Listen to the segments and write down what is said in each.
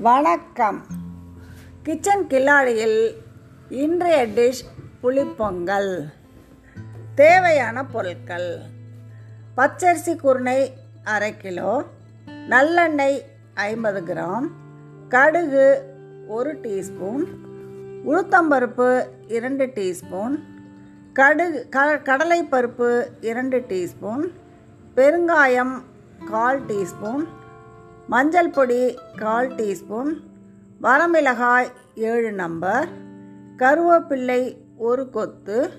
வணக்கம். கிச்சன் கில்லாடியில் இன்றைய டிஷ் புளிப்பொங்கல். தேவையான பொருட்கள். பச்சரிசி குருணை அரை கிலோ நல்லெண்ணெய் ஐம்பது கிராம் கடுகு ஒரு டீஸ்பூன் உளுத்தம்பருப்பு இரண்டு டீஸ்பூன் கடுகு க கடலைப்பருப்பு இரண்டு டீஸ்பூன் பெருங்காயம் கால் டீஸ்பூன் மஞ்சள் பொடி கால் டீஸ்பூன் வரமிளகாய் ஏழு நம்பர் கருவேப்பிள்ளை ஒரு கொத்து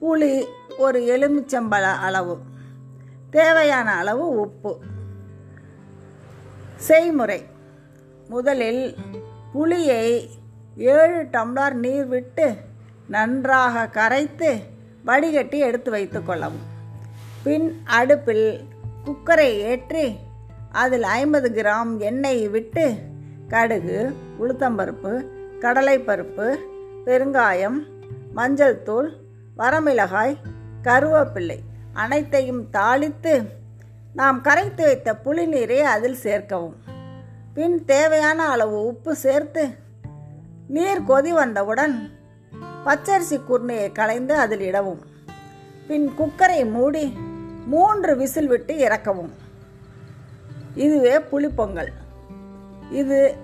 புளி ஒரு எலுமிச்சம்பழ அளவு தேவையான அளவு உப்பு. செய்முறை. முதலில் புளியை ஏழு டம்ளர் நீர் விட்டு நன்றாக கரைத்து வடிகட்டி எடுத்து வைத்துக்கொள்ளவும் பின் அடுப்பில் குக்கரை ஏற்றி அதில் ஐம்பது கிராம் எண்ணெய் விட்டு கடுகு உளுத்தம்பருப்பு கடலைப்பருப்பு பெருங்காயம் மஞ்சள் தூள் வரமிளகாய் கருவேப்பிள்ளை அனைத்தையும் தாளித்து நாம் கரைத்து வைத்த புளிநீரை அதில் சேர்க்கவும். பின் தேவையான அளவு உப்பு சேர்த்து நீர் கொதி வந்தவுடன் பச்சரிசி குர்ணையை களைந்து அதில் இடவும். பின் குக்கரை மூடி மூன்று விசில் விட்டு இறக்கவும். இதுவே புளிப்பொங்கல். இது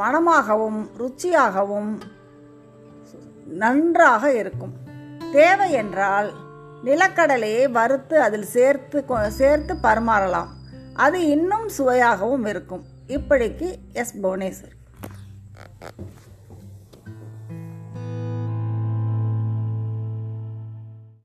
மணமாகவும் ருச்சியாகவும் நன்றாக இருக்கும். தேவை என்றால் நிலக்கடலையை வறுத்து அதில் சேர்த்து கொ- சேர்த்து பரிமாறலாம். அது இன்னும் சுவையாகவும் இருக்கும். இப்படிக்கு எஸ் புவனேஸ்வர்.